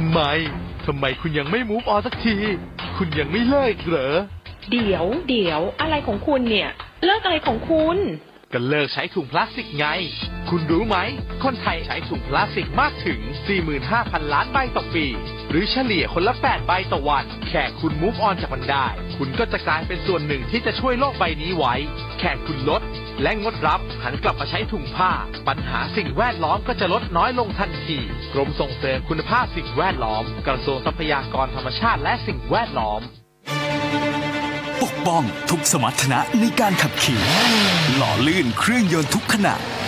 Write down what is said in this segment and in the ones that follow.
ทำไม ทำไมคุณยังไม่มูฟออนสักที คุณยังไม่เลิกเหรอ เดี๋ยว เดี๋ยว อะไรของคุณเนี่ย เลิกอะไรของคุณ ก็เลิกใช้ถุงพลาสติกไง คุณรู้ไหม คนไทยใช้ถุงพลาสติกมากถึง 45,000 ล้านใบต่อปี หรือเฉลี่ยคนละ 8 ใบต่อวัน แค่คุณมูฟออนจากมันได้ คุณก็จะกลายเป็นส่วนหนึ่งที่จะช่วยโลกใบนี้ไว้ แค่คุณลด และงดรับหันกลับมาใช้ถุงผ้า ปัญหาสิ่งแวดล้อมก็จะลดน้อยลงทันที กรมส่งเสริมคุณภาพสิ่งแวดล้อม กระทรวงทรัพยากรธรรมชาติและสิ่งแวดล้อมปกป้องทุกสมรรถนะในการขับขี่ หล่อลื่นเครื่องยนต์ทุกขณะด้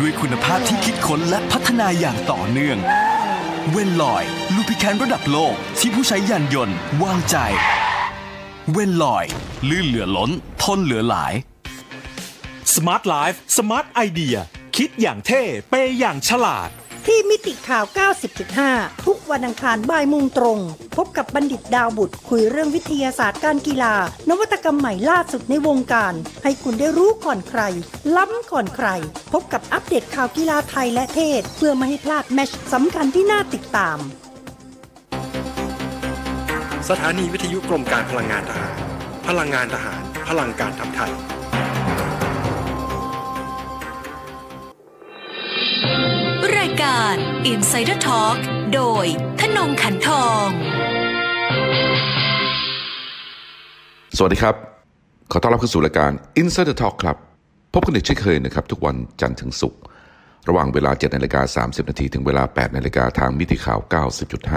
ด้วยคุณภาพที่คิดค้นและพัฒนาอย่างต่อเนื่อง เวนลอยลูพิแคนระดับโลกที่ผู้ใช้ยานยนต์วางใจ เวนลอย ลื่นเหลือล้น ทนเหลือหลาย Smart Life Smart Idea คิดอย่างเท่ เปย์อย่างฉลาด ที่มิติข่าว 90.5 ทุกวันอังคารบ่ายโมงตรง พบกับบัณฑิตดาวบุตร คุยเรื่องวิทยาศาสตร์การกีฬา นวัตกรรมใหม่ล่าสุดในวงการ ให้คุณได้รู้ก่อนใคร ล้ำก่อนใคร พบกับอัปเดตข่าวกีฬาไทยและเทศ เพื่อไม่ให้พลาดแมชสำคัญที่น่าติดตาม สถานีวิทยุกรมการพลังงานทหาร พลังงานทหาร พลังการทำไทย การ Insider Talk โดยธนงขันทอง สวัสดีครับ ขอต้อนรับเข้าสู่รายการ Insider Talk ครับ พบกันอีกเช่นเคยนะครับ ทุกวันจันทร์ถึงศุกร์ระหว่างเวลา7นาฬิกา30 นาทีถึงเวลา8นาฬิกาทางมิติข่าว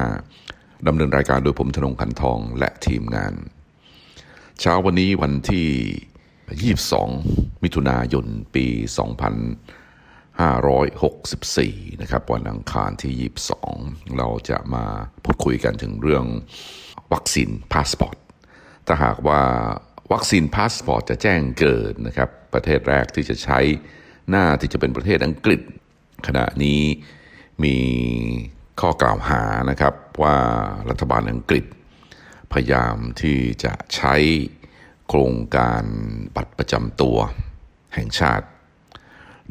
90.5 ดำเนินรายการโดยผมทนง ขันทองและทีมงาน เช้าวันนี้วันที่ 22 มิถุนายนปี 2564 นะครับวันอังคารที่ 22 เราจะมาพูดคุยกันถึงเรื่องวัคซีนพาสปอร์ต ถ้าหากว่าวัคซีนพาสปอร์ตจะแจ้งเกิดนะครับ ประเทศแรกที่จะใช้น่าที่จะเป็นประเทศอังกฤษ ขณะนี้มีข้อกล่าวหานะครับว่ารัฐบาลอังกฤษ พยายามที่จะใช้โครงการบัตรประจำตัวแห่งชาติ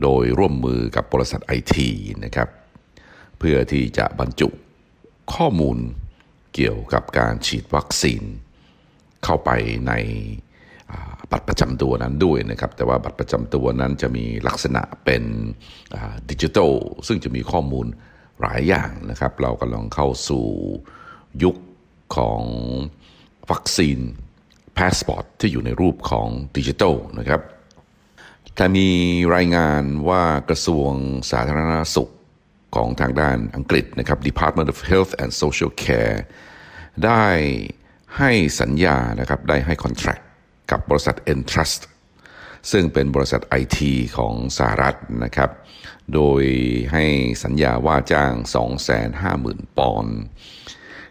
โดยร่วมมือกับบริษัทไอทีนะครับ เพื่อที่จะบรรจุข้อมูลเกี่ยวกับการฉีดวัคซีน เข้าไปในบัตรประจำตัวนั้นด้วยนะครับ แต่ว่าบัตรประจำตัวนั้นจะมีลักษณะเป็นดิจิทัลซึ่งจะมีข้อมูลหลายอย่างนะครับ เรากำลังเข้าสู่ยุคของวัคซีนพาสปอร์ตที่อยู่ในรูปของดิจิทัลนะครับ แต่มีรายงานว่ากระทรวงสาธารณสุขของทางด้านอังกฤษนะครับ Department of Health and Social Care ได้ให้สัญญานะครับได้ให้ contract กับบริษัท Entrust ซึ่งเป็นบริษัทไอทีของสหรัฐนะครับ โดยให้สัญญาว่าจ้าง 250,000 ปอนด์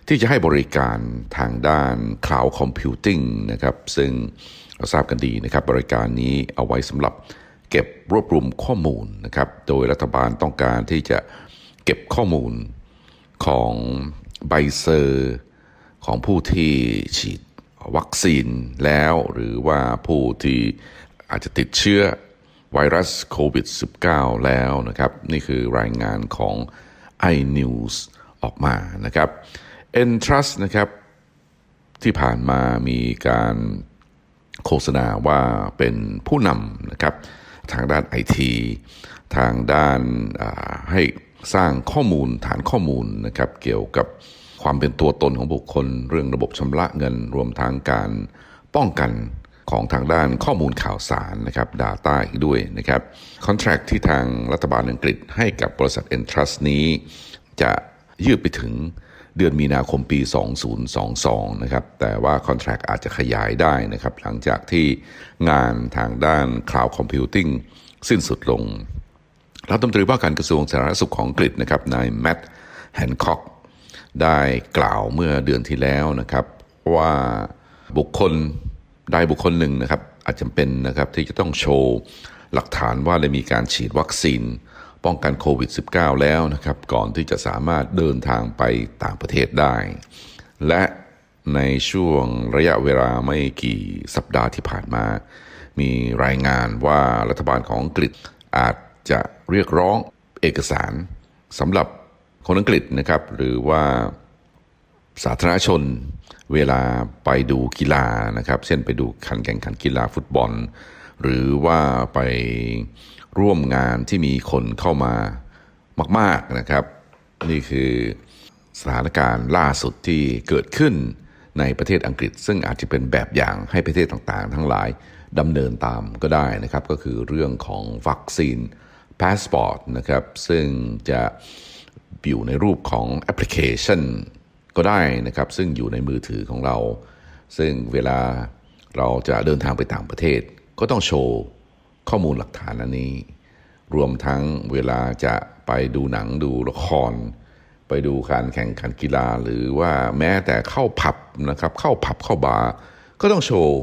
ที่จะให้บริการทางด้าน Cloud Computing นะครับ ซึ่ง เราทราบกันดีนะครับบริการนี้เอาไว้สำหรับเก็บรวบรวมข้อมูลนะครับโดยรัฐบาลต้องการที่จะเก็บข้อมูลของใบเซอร์ของผู้ที่ฉีดวัคซีนแล้วหรือว่าผู้ที่อาจจะติดเชื้อไวรัสโควิด -19 แล้วนะครับ นี่คือรายงานของ iNews ออกมานะครับ Entrust นะครับที่ผ่านมามีการ โฆษณาว่าเป็นผู้นำนะครับทางด้านไอทีทางด้านให้สร้างข้อมูลฐานข้อมูลนะครับเกี่ยวกับความเป็นตัวตนของบุคคล เรื่องระบบชำระเงิน รวมทั้งการป้องกันของทางด้านข้อมูลข่าวสารนะครับ Data อีกด้วยนะครับคอนแท c t ที่ทางรัฐบาลอังกฤษให้กับบริษัท Entrust นี้ จะยืดไปถึง เดือนมีนาคมปี 2022 นะครับ แต่ว่าคอนแท c t อาจจะขยายได้นะครับ หลังจากที่งานทางด้าน Cloud Computing สิ้นสุดลง รัฐมนตรีว่าการกระทรวงสาธารณสุขของอังกฤษนะครับ นายแมตต์แฮนคอกได้กล่าวเมื่อเดือนที่แล้วนะครับ ว่าบุคคลใดบุคคลหนึ่งนะครับ อาจจะเป็นนะครับที่จะต้องโชว์หลักฐานว่าได้มีการฉีดวัคซีน ป้องกันโควิด -19 แล้วนะครับ ก่อนที่จะสามารถเดินทางไปต่างประเทศได้ และในช่วงระยะเวลาไม่กี่สัปดาห์ที่ผ่านมา มีรายงานว่ารัฐบาลของอังกฤษอาจจะเรียกร้องเอกสารสำหรับคนอังกฤษนะครับ หรือว่าสาธารณชนเวลาไปดูกีฬานะครับ เช่นไปดูขันแข่งขันกีฬาฟุตบอล หรือว่าไปร่วมงานที่มีคนเข้ามามาก ๆนะครับ นี่คือสถานการณ์ล่าสุดที่เกิดขึ้นในประเทศอังกฤษ ซึ่งอาจจะเป็นแบบอย่างให้ประเทศต่างๆ ทั้งหลายดำเนินตามก็ได้นะครับ ก็คือเรื่องของวัคซีนพาสปอร์ตนะครับ ซึ่งจะอยู่ในรูปของแอปพลิเคชันก็ได้นะครับ ซึ่งอยู่ในมือถือของเรา ซึ่งเวลาเราจะเดินทางไปต่างประเทศ ก็ต้องโชว์ข้อมูลหลักฐานอันนี้ รวมทั้งเวลาจะไปดูหนังดูละคร ไปดูการแข่งขันกีฬา หรือว่าแม้แต่เข้าผับนะครับ เข้าผับเข้าบาร์ก็ต้องโชว์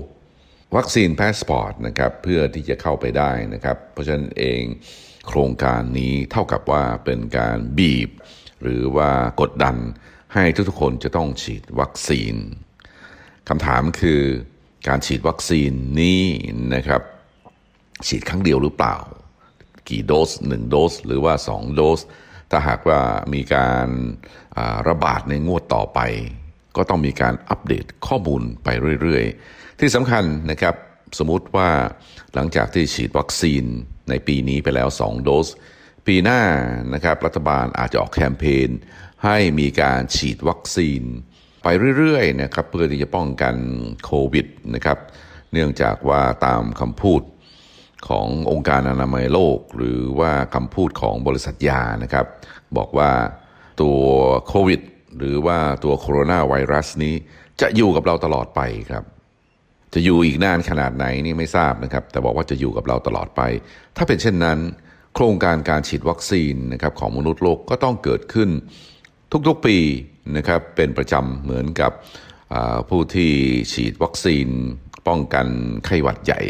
วัคซีนพาสปอร์ตนะครับเพื่อที่จะเข้าไปได้นะครับ เพราะฉะนั้นเองโครงการนี้เท่ากับว่าเป็นการบีบ หรือว่ากดดันให้ทุกๆคนจะต้องฉีดวัคซีนคำถามคือ การฉีดวัคซีนนี้นะครับ ฉีดครั้งเดียวหรือเปล่า กี่โดสหนึ่งโดสหรือว่าสองโดส ถ้าหากว่ามีการระบาดในงวดต่อไป ก็ต้องมีการอัปเดตข้อมูลไปเรื่อยๆ ที่สำคัญนะครับสมมุติว่าหลังจากที่ฉีดวัคซีนในปีนี้ไปแล้ว 2 โดส ปีหน้านะครับรัฐบาลอาจจะออกแคมเปญให้มีการฉีดวัคซีน ไปเรื่อยๆนะครับเพื่อที่จะป้องกันโควิดนะครับเนื่องจากว่าตามคำพูดขององค์การอนามัยโลก หรือว่าคำพูดของบริษัทยานะครับ บอกว่าตัวโควิด หรือว่าตัวโคโรนาไวรัสนี้จะอยู่กับเราตลอดไปครับ จะอยู่อีกนานขนาดไหนนี่ไม่ทราบนะครับ แต่บอกว่าจะอยู่กับเราตลอดไป ถ้าเป็นเช่นนั้น โครงการการฉีดวัคซีนนะครับของมนุษย์โลกก็ต้องเกิดขึ้น ทุกๆปีนะครับเป็นประจำเหมือนกับผู้ที่ฉีดวัคซีน ป้องกันไข้หวัดใหญ่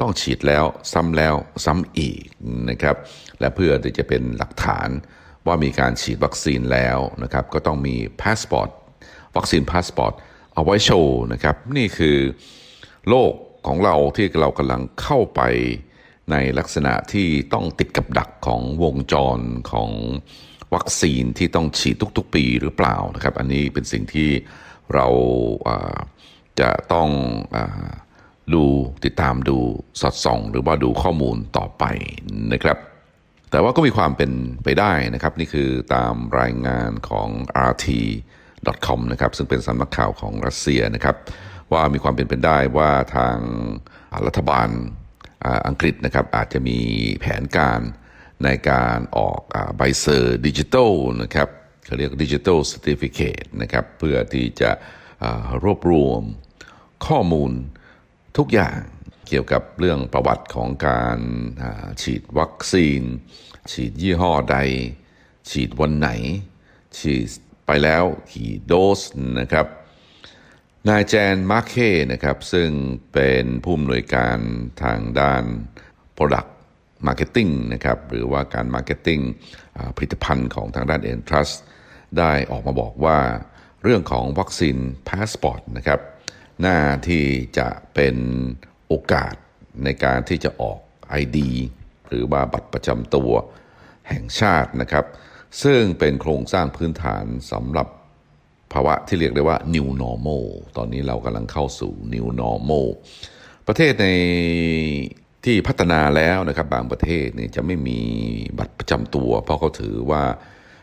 ต้องฉีดแล้วซ้ำแล้วซ้ำอีกนะครับและเพื่อที่จะเป็นหลักฐานว่ามีการฉีดวัคซีนแล้วนะครับก็ต้องมีพาสปอร์ตวัคซีนพาสปอร์ตเอาไว้โชว์นะครับนี่คือโลกของเราที่เรากำลังเข้าไปในลักษณะที่ต้องติดกับดักของวงจรของ วัคซีนที่ต้องฉีดทุก ๆ ปีหรือเปล่านะครับ อันนี้เป็นสิ่งที่เราจะต้องดูติดตามดูสอดส่อง หรือว่าดูข้อมูลต่อไปนะครับ แต่ว่าก็มีความเป็นไปได้นะครับ นี่คือตามรายงานของ rt.com นะครับซึ่งเป็นสำนักข่าวของรัสเซียนะครับ ว่ามีความเป็นไปได้ว่าทางรัฐบาลอังกฤษนะครับอาจจะมีแผนการ ในการออกใบเซอร์ดิจิทัลนะครับเขาเรียกดิจิทัลสติฟิเคตนะครับเพื่อที่จะรวบรวมข้อมูลทุกอย่างเกี่ยวกับเรื่องประวัติของการฉีดวัคซีน ฉีดยี่ห้อใด ฉีดวันไหน ฉีดไปแล้วกี่โดสนะครับนายแจนมาร์เคนะครับซึ่งเป็นผู้อำนวยการทางด้าน Product Marketing นะครับหรือว่าการ marketing ผลิตภัณฑ์ของทางด้าน e n t r u s t ได้ออกมาบอกว่าเรื่องของวัคซีนพาสปอร์ตนะครับน่าที่จะเป็นโอกาสในการที่จะออก ID หรือว่าบัตรประจำตัวแห่งชาตินะครับ ซึ่งเป็นโครงสร้างพื้นฐานสำหรับภาวะที่เรียกได้ว่า new normal ตอนนี้เรากำลังเข้าสู่ new normal ประเทศใน ที่พัฒนาแล้วนะครับบางประเทศเนี่ยจะไม่มีบัตรประจำตัว เพราะเขาถือว่า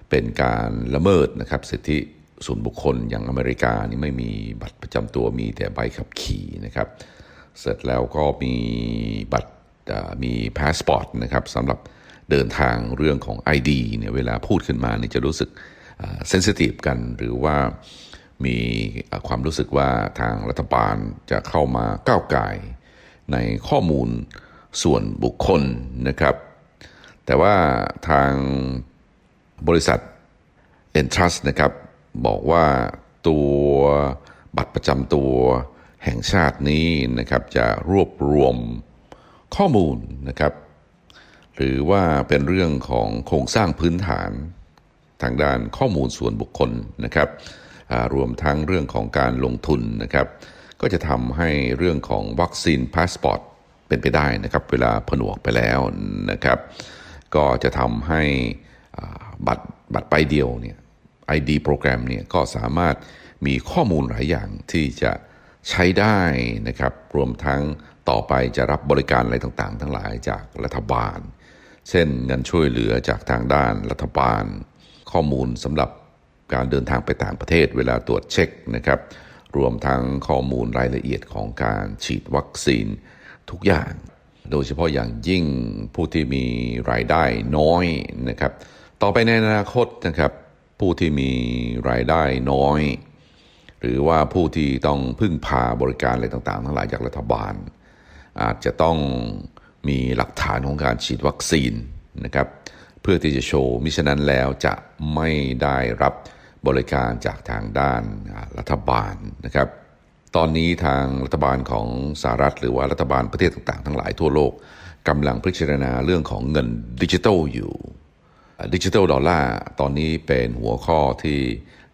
เป็นการละเมิดนะครับสิทธิส่วนบุคคลอย่างอเมริกานี่ไม่มีบัตรประจำตัวมีแต่ใบขับขี่นะครับ เสร็จแล้วก็มีบัตรมีพาสปอร์ตนะครับสำหรับเดินทางเรื่องของ ID เนี่ยเวลาพูดขึ้นมาเนี่ยจะรู้สึก sensitive กัน หรือว่ามีความรู้สึกว่าทางรัฐบาลจะเข้ามาก้าวไก่ในข้อมูล ส่วนบุคคลนะครับ แต่ว่าทางบริษัท Entrust นะครับ บอกว่าตัวบัตรประจำตัวแห่งชาตินี้นะครับจะรวบรวมข้อมูลนะครับ หรือว่าเป็นเรื่องของโครงสร้างพื้นฐานทางด้านข้อมูลส่วนบุคคลนะครับ รวมทั้งเรื่องของการลงทุนนะครับ ก็จะทำให้เรื่องของวัคซีนพาสปอร์ต เป็นไปได้นะครับเวลาผนวกไปแล้วนะครับ ก็จะทำให้บัตรบัตรใบเดียวเนี่ย ID โปรแกรมเนี่ยก็สามารถมีข้อมูลหลายอย่างที่จะใช้ได้นะครับ รวมทั้งต่อไปจะรับบริการอะไรต่างๆ ทั้งหลายจากรัฐบาล เช่นเงินช่วยเหลือจากทางด้านรัฐบาล ข้อมูลสำหรับการเดินทางไปต่างประเทศเวลาตรวจเช็คนะครับ รวมทั้งข้อมูลรายละเอียดของการฉีดวัคซีน ทุกอย่าง โดยเฉพาะอย่างยิ่งผู้ที่มีรายได้น้อยนะครับ ต่อไปในอนาคตนะครับผู้ที่มีรายได้น้อย หรือว่าผู้ที่ต้องพึ่งพาบริการอะไรต่างๆ ทั้งหลายจากรัฐบาล อาจจะต้องมีหลักฐานของการฉีดวัคซีนนะครับเพื่อที่จะโชว์มิฉะนั้นแล้วจะไม่ได้รับบริการจากทางด้านรัฐบาลนะครับ ตอนนี้ทางรัฐบาลของสหรัฐ หรือว่ารัฐบาลประเทศต่างๆ ทั้งหลายทั่วโลกกำลังพิจารณาเรื่องของเงินดิจิทัลอยู่ดิจิทัลดอลลาร์ตอนนี้เป็นหัวข้อที่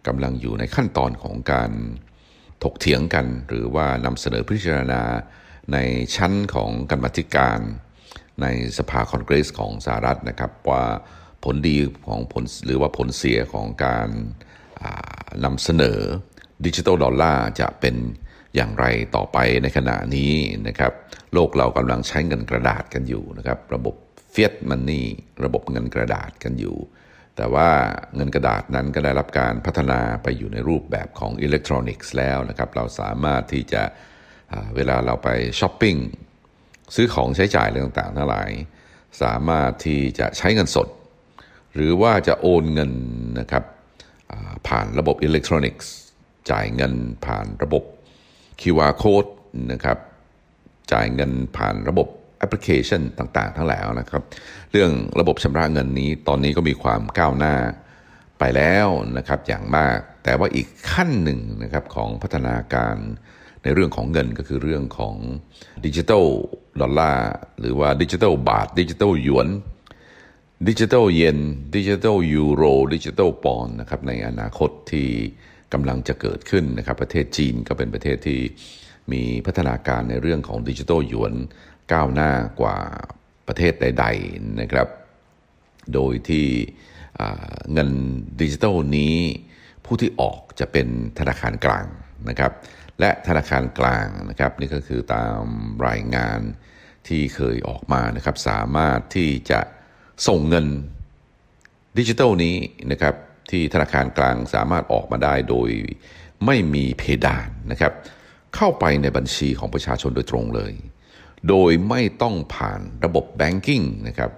กำลังอยู่ในขั้นตอนของการถกเถียงกัน หรือว่านำเสนอพิจารณาในชั้นของกรรมธิการในสภาคอนเกรสของสหรัฐนะครับว่าผลดีของผลหรือว่าผลเสียของการนำเสนอดิจิทัลดอลลาร์จะเป็น อย่างไรต่อไปในขณะนี้นะครับ โลกเรากำลังใช้เงินกระดาษกันอยู่นะครับ ระบบเฟียสมันนี่ระบบเงินกระดาษกันอยู่ แต่ว่าเงินกระดาษนั้นก็ได้รับการพัฒนาไปอยู่ในรูปแบบของอิเล็กทรอนิกส์แล้วนะครับ เราสามารถที่จะเวลาเราไปช้อปปิ้งซื้อของใช้จ่ายอะไรต่างๆทั้งหลาย สามารถที่จะใช้เงินสด หรือว่าจะโอนเงินนะครับผ่านระบบอิเล็กทรอนิกส์ จ่ายเงินผ่านระบบ QR code นะครับจ่ายเงินผ่านระบบแอปพลิเคชันต่างๆ ทั้งหลายนะครับ เรื่องระบบชำระเงินนี้ตอนนี้ก็มีความก้าวหน้าไปแล้วนะครับอย่างมาก แต่ว่าอีกขั้นหนึ่งนะครับของพัฒนาการในเรื่องของเงินก็คือเรื่องของดิจิทัลดอลลาร์หรือว่าดิจิทัลบาทดิจิทัลหยวนดิจิทัลเยนดิจิทัลยูโรดิจิทัลปอนนะครับในอนาคตที่ กำลังจะเกิดขึ้นนะครับ ประเทศจีนก็เป็นประเทศที่มีพัฒนาการในเรื่องของดิจิทัลหยวนก้าวหน้ากว่าประเทศใด ๆนะครับ โดยที่เงินดิจิทัลนี้ ผู้ที่ออกจะเป็นธนาคารกลางนะครับ และธนาคารกลางนะครับ นี่ก็คือตามรายงานที่เคยออกมานะครับ สามารถที่จะส่งเงินดิจิทัลนี้นะครับ ที่ธนาคารกลางสามารถออกมาได้โดยไม่มีเพดานนะครับ เข้าไปในบัญชีของประชาชนโดยตรงเลย โดยไม่ต้องผ่านระบบแบงกิ้งนะครับ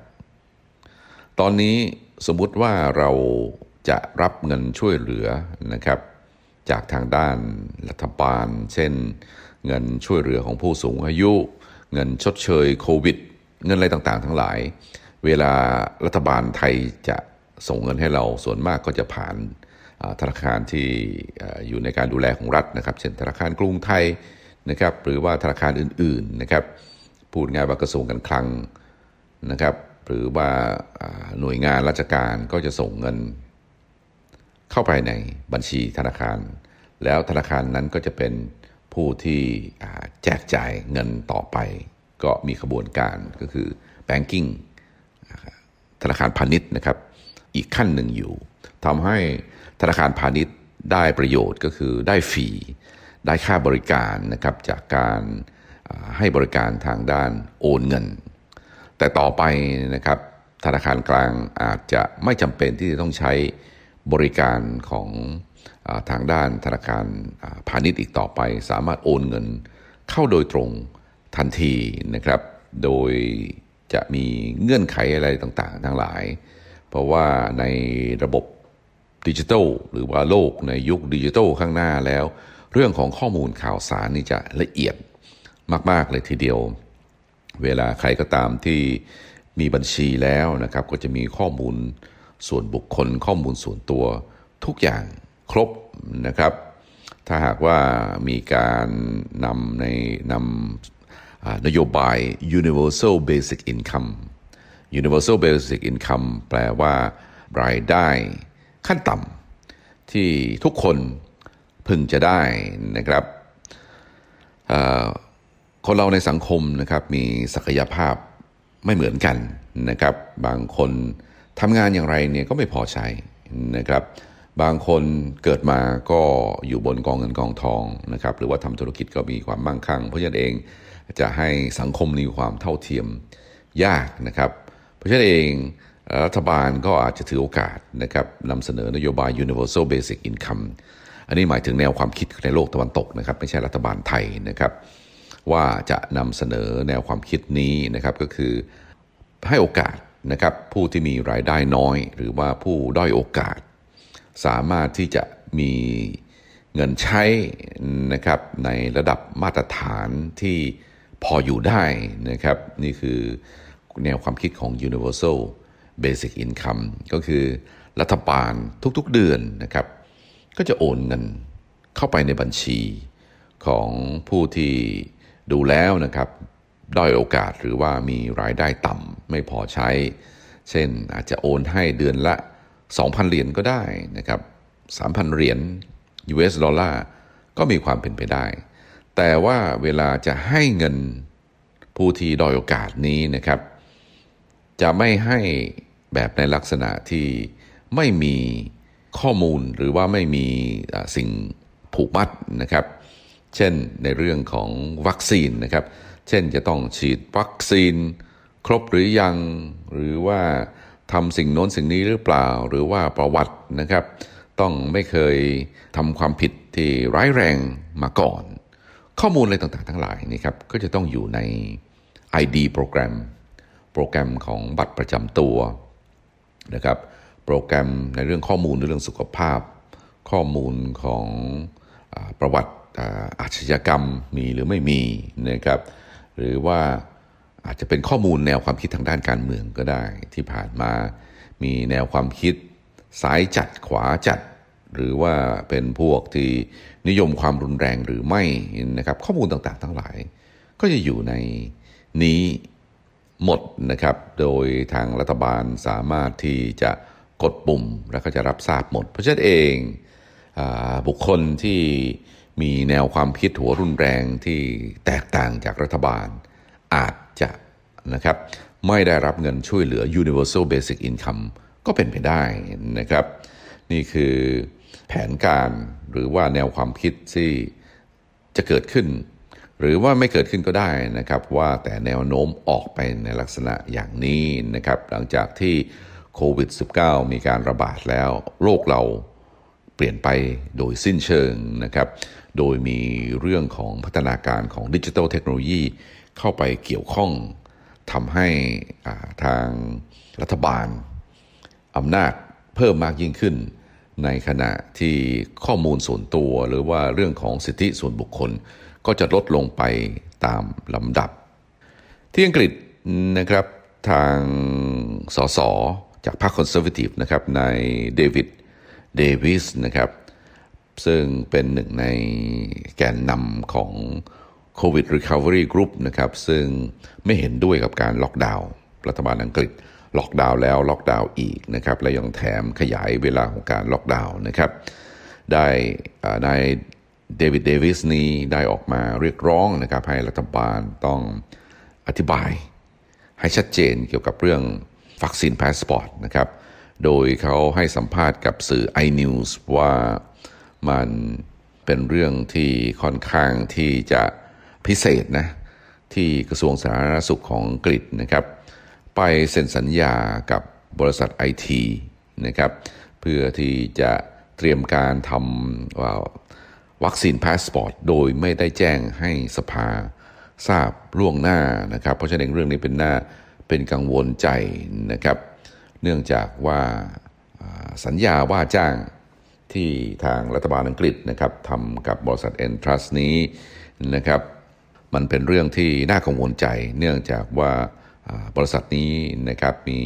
ตอนนี้สมมุติว่าเราจะรับเงินช่วยเหลือนะครับ จากทางด้านรัฐบาล เช่น เงินช่วยเหลือของผู้สูงอายุ เงินชดเชยโควิด เงินอะไรต่างๆ ทั้งหลาย เวลารัฐบาลไทยจะ ส่งเงินให้เราส่วนมากก็จะผ่านธนาคารที่อยู่ในการดูแลของรัฐนะครับ เช่นธนาคารกรุงไทยนะครับหรือว่าธนาคารอื่นๆนะครับพูดง่ายว่ากระทรวงการคลังนะครับ หรือว่าหน่วยงานราชการก็จะส่งเงิน เข้าไปในบัญชีธนาคาร แล้วธนาคารนั้นก็จะเป็นผู้ที่แจกจ่ายเงินต่อไป ก็มีขบวนการก็คือ banking ธนาคารพาณิชย์นะครับ อีกขั้นหนึ่งอยู่ทำให้ธนาคารพาณิชย์ได้ประโยชน์ก็คือได้ฟรีได้ค่าบริการนะครับจากการให้บริการทางด้านโอนเงิน แต่ต่อไปนะครับธนาคารกลางอาจจะไม่จำเป็นที่จะต้องใช้บริการของทางด้านธนาคารพาณิชย์อีกต่อไป สามารถโอนเงินเข้าโดยตรงทันทีนะครับ โดยจะมีเงื่อนไขอะไรต่างๆ ทั้งหลาย เพราะว่าในระบบดิจิทัลหรือว่าโลกในยุคดิจิทัลข้างหน้าแล้ว เรื่องของข้อมูลข่าวสารนี่จะละเอียดมาก ๆ เลยทีเดียว เวลาใครก็ตามที่มีบัญชีแล้วนะครับ ก็จะมีข้อมูลส่วนบุคคล ข้อมูลส่วนตัวทุกอย่างครบนะครับ ถ้าหากว่ามีการนำในนำนโยบาย universal basic income universal basic income แปลว่ารายได้ขั้นต่ำที่ทุกคนพึงจะได้นะครับคนเราในสังคมนะครับมีศักยภาพไม่เหมือนกันนะครับ บางคนทำงานอย่างไรเนี่ยก็ไม่พอใช้นะครับ บางคนเกิดมาก็อยู่บนกองเงินกองทองนะครับ หรือว่าทำธุรกิจก็มีความมั่งคั่ง เพราะฉะนั้นเองจะให้สังคมมีความเท่าเทียมยากนะครับ เพราะฉะนั้นเองรัฐบาลก็อาจจะถือโอกาสนะครับนำเสนอนโยบาย universal basic income อันนี้หมายถึงแนวความคิดในโลกตะวันตกนะครับไม่ใช่รัฐบาลไทยนะครับว่าจะนำเสนอแนวความคิดนี้นะครับก็คือให้โอกาสนะครับผู้ที่มีรายได้น้อย หรือว่าผู้ด้อยโอกาส สามารถที่จะมีเงินใช้นะครับในระดับมาตรฐานที่พออยู่ได้นะครับนี่คือ แนวความคิดของ universal basic income ก็คือรัฐบาลทุกๆเดือนนะครับ ก็จะโอนเงินเข้าไปในบัญชีของผู้ที่ดูแล้วนะครับด้อยโอกาสหรือว่ามีรายได้ต่ำไม่พอใช้ เช่นอาจจะโอนให้เดือนละ 2,000 เหรียญก็ได้นะครับ 3,000 เหรียญ US ดอลลาร์ก็มีความเป็นไปได้ แต่ว่าเวลาจะให้เงินผู้ที่ด้อยโอกาสนี้นะครับ จะไม่ให้แบบในลักษณะที่ไม่มีข้อมูลหรือว่าไม่มีสิ่งผูกมัดนะครับ เช่นในเรื่องของวัคซีนนะครับ เช่นจะต้องฉีดวัคซีน ครบหรือยังหรือว่าทำสิ่งโน้นสิ่งนี้หรือเปล่า หรือว่าประวัตินะครับ ต้องไม่เคยทำความผิดที่ร้ายแรงมาก่อน ข้อมูลอะไรต่างๆ ทั้งหลายนี่ครับก็จะต้องอยู่ใน ID โปรแกรม โปรแกรมของบัตรประจำตัวนะครับ โปรแกรมในเรื่องข้อมูลในเรื่องสุขภาพ ข้อมูลของอประวัติอาชญากรรมมีหรือไม่มีนะครับ หรือว่าอาจจะเป็นข้อมูลแนวความคิดทางด้านการเมืองก็ได้ที่ผ่านมามีแนวความคิดซ้ายจัดขวาจัด หรือว่าเป็นพวกที่นิยมความรุนแรงหรือไม่นะครับ ข้อมูลต่างๆ ทั้งหลาย ก็จะอยู่ในนี้ หมดนะครับ โดยทางรัฐบาลสามารถที่จะกดปุ่มแล้วก็จะรับทราบหมด เพราะฉะนั้นเองอบุคคลที่มีแนวความคิดหัวรุนแรงที่แตกต่างจากรัฐบาล อาจจะนะครับไม่ได้รับเงินช่วยเหลือ universal basic income ก็เป็นไปได้นะครับ นี่คือแผนการหรือว่าแนวความคิดที่จะเกิดขึ้น หรือว่าไม่เกิดขึ้นก็ได้นะครับว่าแต่แนวโน้มออกไปในลักษณะอย่างนี้นะครับหลังจากที่โควิด -19 มีการระบาดแล้วโลกเราเปลี่ยนไปโดยสิ้นเชิงนะครับโดยมีเรื่องของพัฒนาการของดิจิทัลเทคโนโลยีเข้าไปเกี่ยวข้องทำให้ทางรัฐบาลอำนาจเพิ่มมากยิ่งขึ้น ในขณะที่ข้อมูลส่วนตัวหรือว่าเรื่องของสิทธิส่วนบุคคล ก็จะลดลงไปตามลำดับ ที่อังกฤษนะครับทางสสจากพรรคคอนเซอร์เวทีฟนะครับนายเดวิดเดวิสนะครับซึ่งเป็นหนึ่งในแกนนำของ COVID Recovery Group นะครับซึ่งไม่เห็นด้วยกับการล็อกดาวน์รัฐบาลอังกฤษล็อกดาวน์แล้วล็อกดาวน์อีกนะครับและยังแถมขยายเวลาของการล็อกดาวน์นะครับได้นาย เดวิดเดวิสนี้ได้ออกมาเรียกร้องนะครับให้รัฐบาลต้องอธิบาย ให้ชัดเจนเกี่ยวกับเรื่องวัคซีนพาสปอร์ตนะครับ โดยเขาให้สัมภาษณ์กับสื่อ iNews ว่ามันเป็นเรื่องที่ค่อนข้างที่จะพิเศษนะที่กระทรวงสาธารณสุขของอังกฤษนะครับ ไปเซ็นสัญญากับบริษัทไอทีนะครับเพื่อที่จะเตรียมการทำ วัคซีนพาสปอร์ตโดยไม่ได้แจ้งให้สภาทราบล่วงหน้านะครับ เพราะฉะนั้นเรื่องนี้เป็นน่าเป็นกังวลใจนะครับ เนื่องจากว่าสัญญาว่าจ้างที่ทางรัฐบาลอังกฤษนะครับทำกับบริษัท e n t r u s t นี้นะครับมันเป็นเรื่องที่น่ากังวลใจ เนื่องจากว่าบริษัทนี้นะครับมี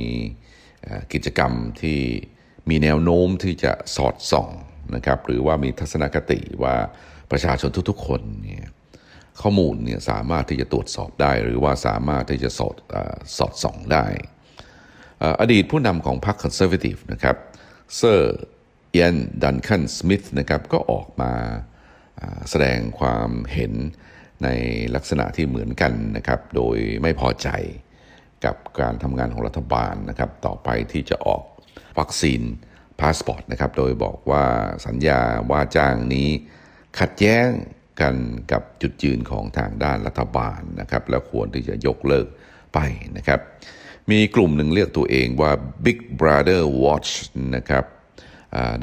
กิจกรรมที่มีแนวโน้มที่จะสอดส่อง นะครับหรือว่ามีทัศนคติว่าประชาชนทุกๆ คนเนี่ยข้อมูลเนี่ยสามารถที่จะตรวจสอบได้ หรือว่าสามารถที่จะสอดสอดส่องได้ อดีตผู้นำของพรรคคอนเซอร์เวทีฟนะครับเซอร์เอียนดันคันสมิธนะครับก็ออกมาแสดงความเห็นในลักษณะที่เหมือนกันนะครับโดยไม่พอใจกับการทำงานของรัฐบาลนะครับต่อไปที่จะออกวัคซีน พาสปอร์ตนะครับ โดยบอกว่าสัญญาว่าจ้างนี้ขัดแย้งกันกับจุดยืนของทางด้านรัฐบาลนะครับ และควรที่จะยกเลิกไปนะครับ มีกลุ่มหนึ่งเรียกตัวเองว่า Big Brother Watch นะครับ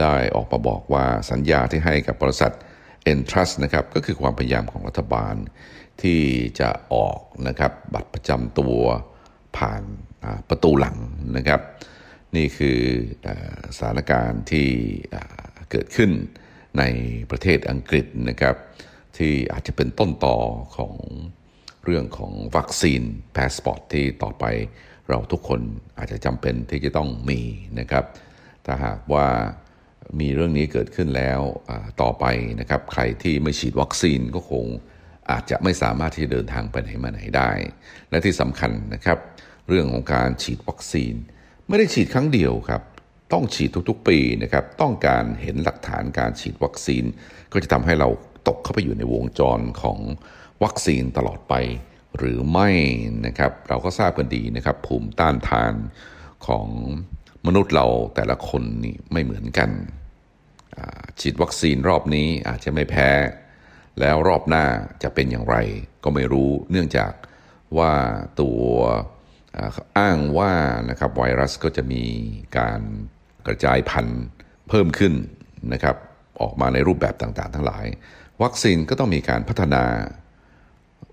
ได้ออกมาบอกว่าสัญญาที่ให้กับบริษัท Entrust นะครับก็คือความพยายามของรัฐบาลที่จะออกนะครับบัตรประจำตัวผ่านประตูหลังนะครับ นี่คือสถานการณ์ที่เกิดขึ้นในประเทศอังกฤษนะครับ ที่อาจจะเป็นต้นต่อของเรื่องของวัคซีนพาสปอร์ตที่ต่อไปเราทุกคนอาจจะจำเป็นที่จะต้องมีนะครับ ถ้าหากว่ามีเรื่องนี้เกิดขึ้นแล้วต่อไปนะครับ ใครที่ไม่ฉีดวัคซีนก็คงอาจจะไม่สามารถที่จะเดินทางไปไหนมาไหนได้ และที่สำคัญนะครับ เรื่องของการฉีดวัคซีน ไม่ได้ฉีดครั้งเดียวครับ ต้องฉีดทุกๆปีนะครับ ต้องการเห็นหลักฐานการฉีดวัคซีน ก็จะทำให้เราตกเข้าไปอยู่ในวงจรของวัคซีนตลอดไปหรือไม่นะครับ เราก็ทราบกันดีนะครับ ภูมิต้านทานของมนุษย์เราแต่ละคนนี่ไม่เหมือนกัน ฉีดวัคซีนรอบนี้อาจจะไม่แพ้ แล้วรอบหน้าจะเป็นอย่างไร ก็ไม่รู้เนื่องจากว่าตัว อ้างว่านะครับไวรัสก็จะมีการกระจายพันธุ์เพิ่มขึ้นนะครับออกมาในรูปแบบต่างๆ ทั้งหลาย วัคซีนก็ต้องมีการพัฒนา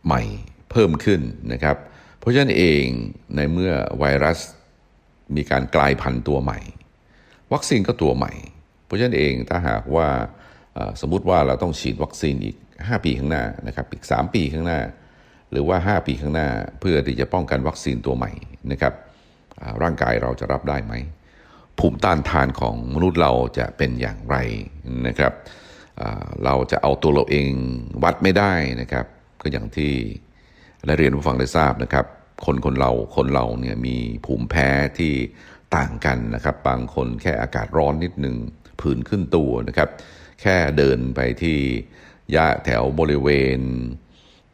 ใหม่เพิ่มขึ้นนะครับ เพราะฉะนั้นเองในเมื่อไวรัสมีการกลายพันธุ์ตัวใหม่ วัคซีนก็ตัวใหม่ เพราะฉะนั้นเองถ้าหากว่าสมมุติว่าเราต้องฉีดวัคซีนอีก 5 ปีข้างหน้านะครับอีก 3 ปีข้างหน้า หรือว่า 5 ปีข้างหน้าเพื่อที่จะป้องกันวัคซีนตัวใหม่นะครับร่างกายเราจะรับได้ไหม ภูมิต้านทานของมนุษย์เราจะเป็นอย่างไรนะครับเราจะเอาตัวเราเองวัดไม่ได้นะครับ ก็อย่างที่ได้เรียนผู้ฟังได้ทราบนะครับ คนคนเราคนเราเนี่ยมีภูมิแพ้ที่ต่างกันนะครับ บางคนแค่อากาศร้อนนิดหนึ่งผื่นขึ้นตัวนะครับ แค่เดินไปที่ย่าแถวบริเวณ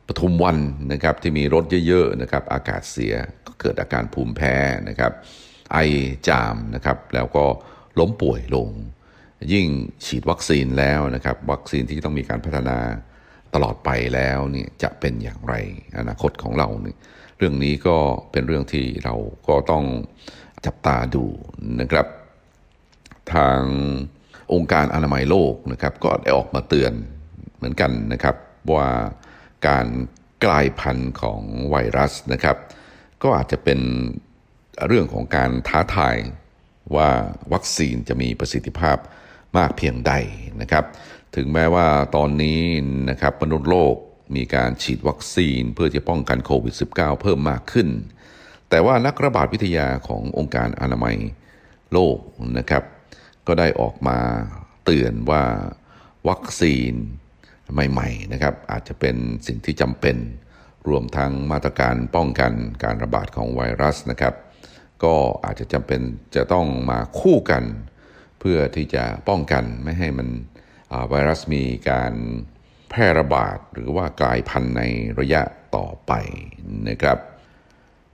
ปทุมวันนะครับที่มีรถเยอะๆนะครับอากาศเสียก็เกิดอาการภูมิแพ้นะครับไอจามนะครับแล้วก็ล้มป่วยลง ยิ่งฉีดวัคซีนแล้วนะครับวัคซีนที่ต้องมีการพัฒนาตลอดไปแล้วเนี่ยจะเป็นอย่างไรอนาคตของเราเนี่ยเรื่องนี้ก็เป็นเรื่องที่เราก็ต้องจับตาดูนะครับ ทางองค์การอนามัยโลกนะครับ ก็ได้ออกมาเตือนเหมือนกันนะครับว่า การกลายพันธุ์ของไวรัสนะครับ ก็อาจจะเป็นเรื่องของการท้าทายว่าวัคซีนจะมีประสิทธิภาพมากเพียงใดนะครับ ถึงแม้ว่าตอนนี้นะครับมนุษย์โลกมีการฉีดวัคซีนเพื่อจะป้องกันโควิด -19 เพิ่มมากขึ้น แต่ว่านักระบาดวิทยาขององค์การอนามัยโลกนะครับ ก็ได้ออกมาเตือนว่าวัคซีน ใหม่ๆนะครับอาจจะเป็นสิ่งที่จำเป็น รวมทั้งมาตรการป้องกันการระบาดของไวรัสนะครับ ก็อาจจะจำเป็นจะต้องมาคู่กัน เพื่อที่จะป้องกันไม่ให้มันไวรัสมีการแพร่ระบาดหรือว่ากลายพันธุ์ในระยะต่อไปนะครับ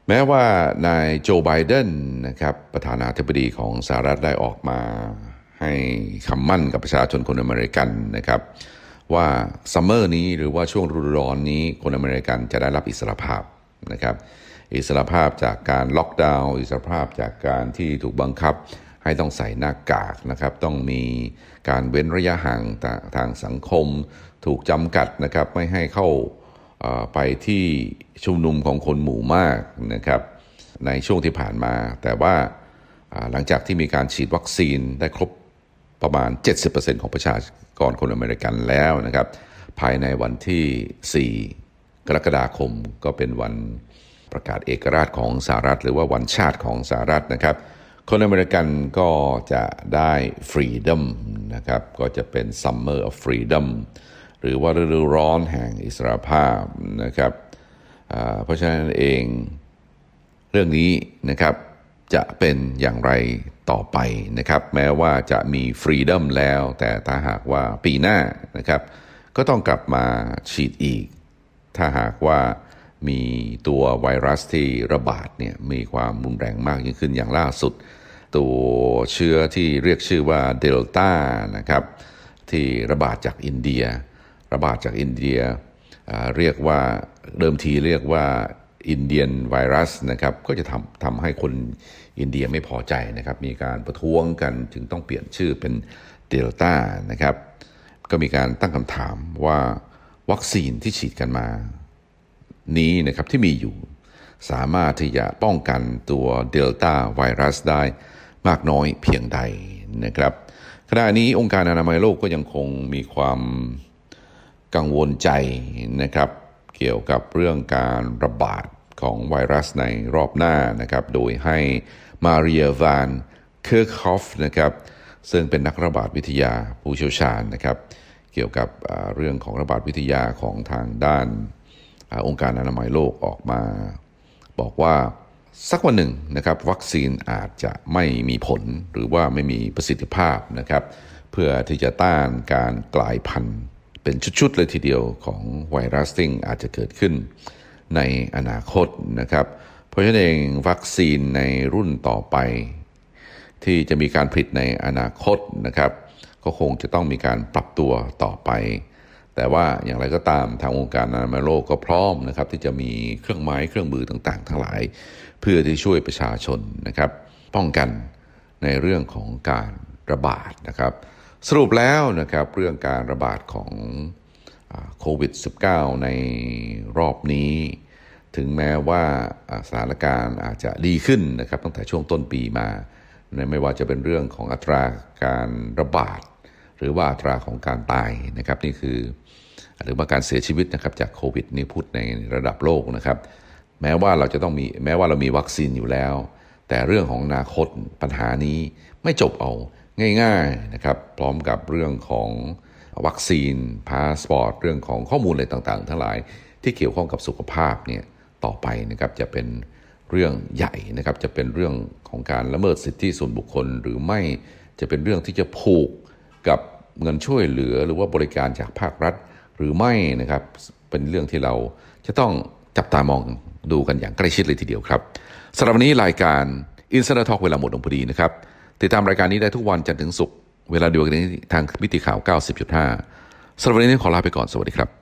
แม้ว่านายโจไบเดนนะครับประธานาธิบดีของสหรัฐได้ออกมาให้คำมั่นกับประชาชนคนอเมริกันนะครับ ว่า summer นี้หรือว่าช่วงฤดูร้อนนี้คนอเมริกันจะได้รับอิสรภาพนะครับ อิสรภาพจากการล็อกดาวน์อิสรภาพจากการที่ถูกบังคับให้ต้องใส่หน้ากากนะครับ ต้องมีการเว้นระยะห่างทางสังคม ถูกจำกัดนะครับไม่ให้เข้าไปที่ชุมนุมของคนหมู่มากนะครับในช่วงที่ผ่านมา แต่ว่าหลังจากที่มีการฉีดวัคซีนได้ครบ ประมาณ 70%ของประชากรคนอเมริกันแล้วนะครับ ภายในวันที่ 4 กรกฎาคมก็เป็นวันประกาศเอกราชของสหรัฐ หรือว่าวันชาติของสหรัฐนะครับ คนอเมริกันก็จะได้ฟรีดัมนะครับ ก็จะเป็น Summer of Freedom หรือว่าฤดูร้อนแห่งอิสรภาพนะครับ เพราะฉะนั้นเองเรื่องนี้นะครับ จะเป็นอย่างไรต่อไปนะครับ แม้ว่าจะมีฟรีดัมแล้ว แต่ถ้าหากว่าปีหน้านะครับ ก็ต้องกลับมาฉีดอีก ถ้าหากว่ามีตัวไวรัสที่ระบาดเนี่ยมีความรุนแรงมากยิ่งขึ้นอย่างล่าสุด ตัวเชื้อที่เรียกชื่อว่าเดลต้านะครับที่ระบาดจากอินเดีย ระบาดจากอินเดียเรียกว่าเดิมทีเรียกว่า อินเดียนไวรัสนะครับก็จะทำทำให้คนอินเดียไม่พอใจนะครับ มีการประท้วงกันจึงต้องเปลี่ยนชื่อเป็นเดลต้านะครับ ก็มีการตั้งคำถามว่าวัคซีนที่ฉีดกันมา นี้นะครับที่มีอยู่ สามารถที่จะป้องกันตัวเดลต้าไวรัสได้มากน้อยเพียงใดนะครับขณะนี้องค์การอนามัยโลกก็ยังคงมีความกังวลใจนะครับ เกี่ยวกับเรื่องการระบาดของไวรัสในรอบหน้านะครับ โดยให้มาเรียวานเคิร์คฮอฟนะครับซึ่งเป็นนักระบาดวิทยาผู้เชี่ยวชาญนะครับ เกี่ยวกับเรื่องของระบาดวิทยาของทางด้านองค์การอนามัยโลกออกมา บอกว่าสักวันหนึ่งนะครับวัคซีนอาจจะไม่มีผลหรือว่าไม่มีประสิทธิภาพนะครับ เพื่อที่จะต้านการกลายพันธุ์ เป็นชุดๆเลยทีเดียวของไวรัสซิงอาจจะเกิดขึ้นในอนาคตนะครับ เพราะฉะนั้นเองวัคซีนในรุ่นต่อไป ที่จะมีการผลิตในอนาคตนะครับ ก็คงจะต้องมีการปรับตัวต่อไป แต่ว่าอย่างไรก็ตามทางองค์การอนามัยโลกก็พร้อมนะครับ ที่จะมีเครื่องไม้เครื่องมือต่างๆ ทั้งหลาย เพื่อที่ช่วยประชาชนนะครับ ป้องกันในเรื่องของการระบาดนะครับ สรุปแล้วนะครับเรื่องการระบาดของโควิด -19 ในรอบนี้ ถึงแม้ว่าสถานการณ์อาจจะดีขึ้นนะครับตั้งแต่ช่วงต้นปีมา ไม่ว่าจะเป็นเรื่องของอัตราการระบาด หรือว่าอัตราของการตายนะครับนี่คือ หรือว่าการเสียชีวิตนะครับจากโควิดนี่พูดในระดับโลกนะครับ แม้ว่าเราจะต้องมีแม้ว่าเรามีวัคซีนอยู่แล้ว แต่เรื่องของอนาคตปัญหานี้ไม่จบเอา ง่ายๆนะครับพร้อมกับเรื่องของวัคซีนพาสปอร์ตเรื่องของข้อมูลอะไรต่างๆ ทั้งหลายที่เกี่ยวข้องกับสุขภาพเนี่ยต่อไปนะครับจะเป็นเรื่องใหญ่นะครับจะเป็นเรื่องของการละเมิดสิทธิส่วนบุคคล หรือไม่จะเป็นเรื่องที่จะผูกกับเงินช่วยเหลือหรือว่าบริการจากภาครัฐ หรือไม่นะครับเป็นเรื่องที่เราจะต้องจับตามองดูกันอย่างใกล้ชิดเลยทีเดียวครับสำหรับวันนี้รายการอินเ i อร์ทอกเวลาหมดลงพอดีนะครับ ติดตามรายการนี้ได้ทุกวันจันทร์ถึงศุกร์เวลาเดียวกันนี้ทางมิติข่าว 90.5สำหรับวันนี้ขอลาไปก่อนสวัสดีครับ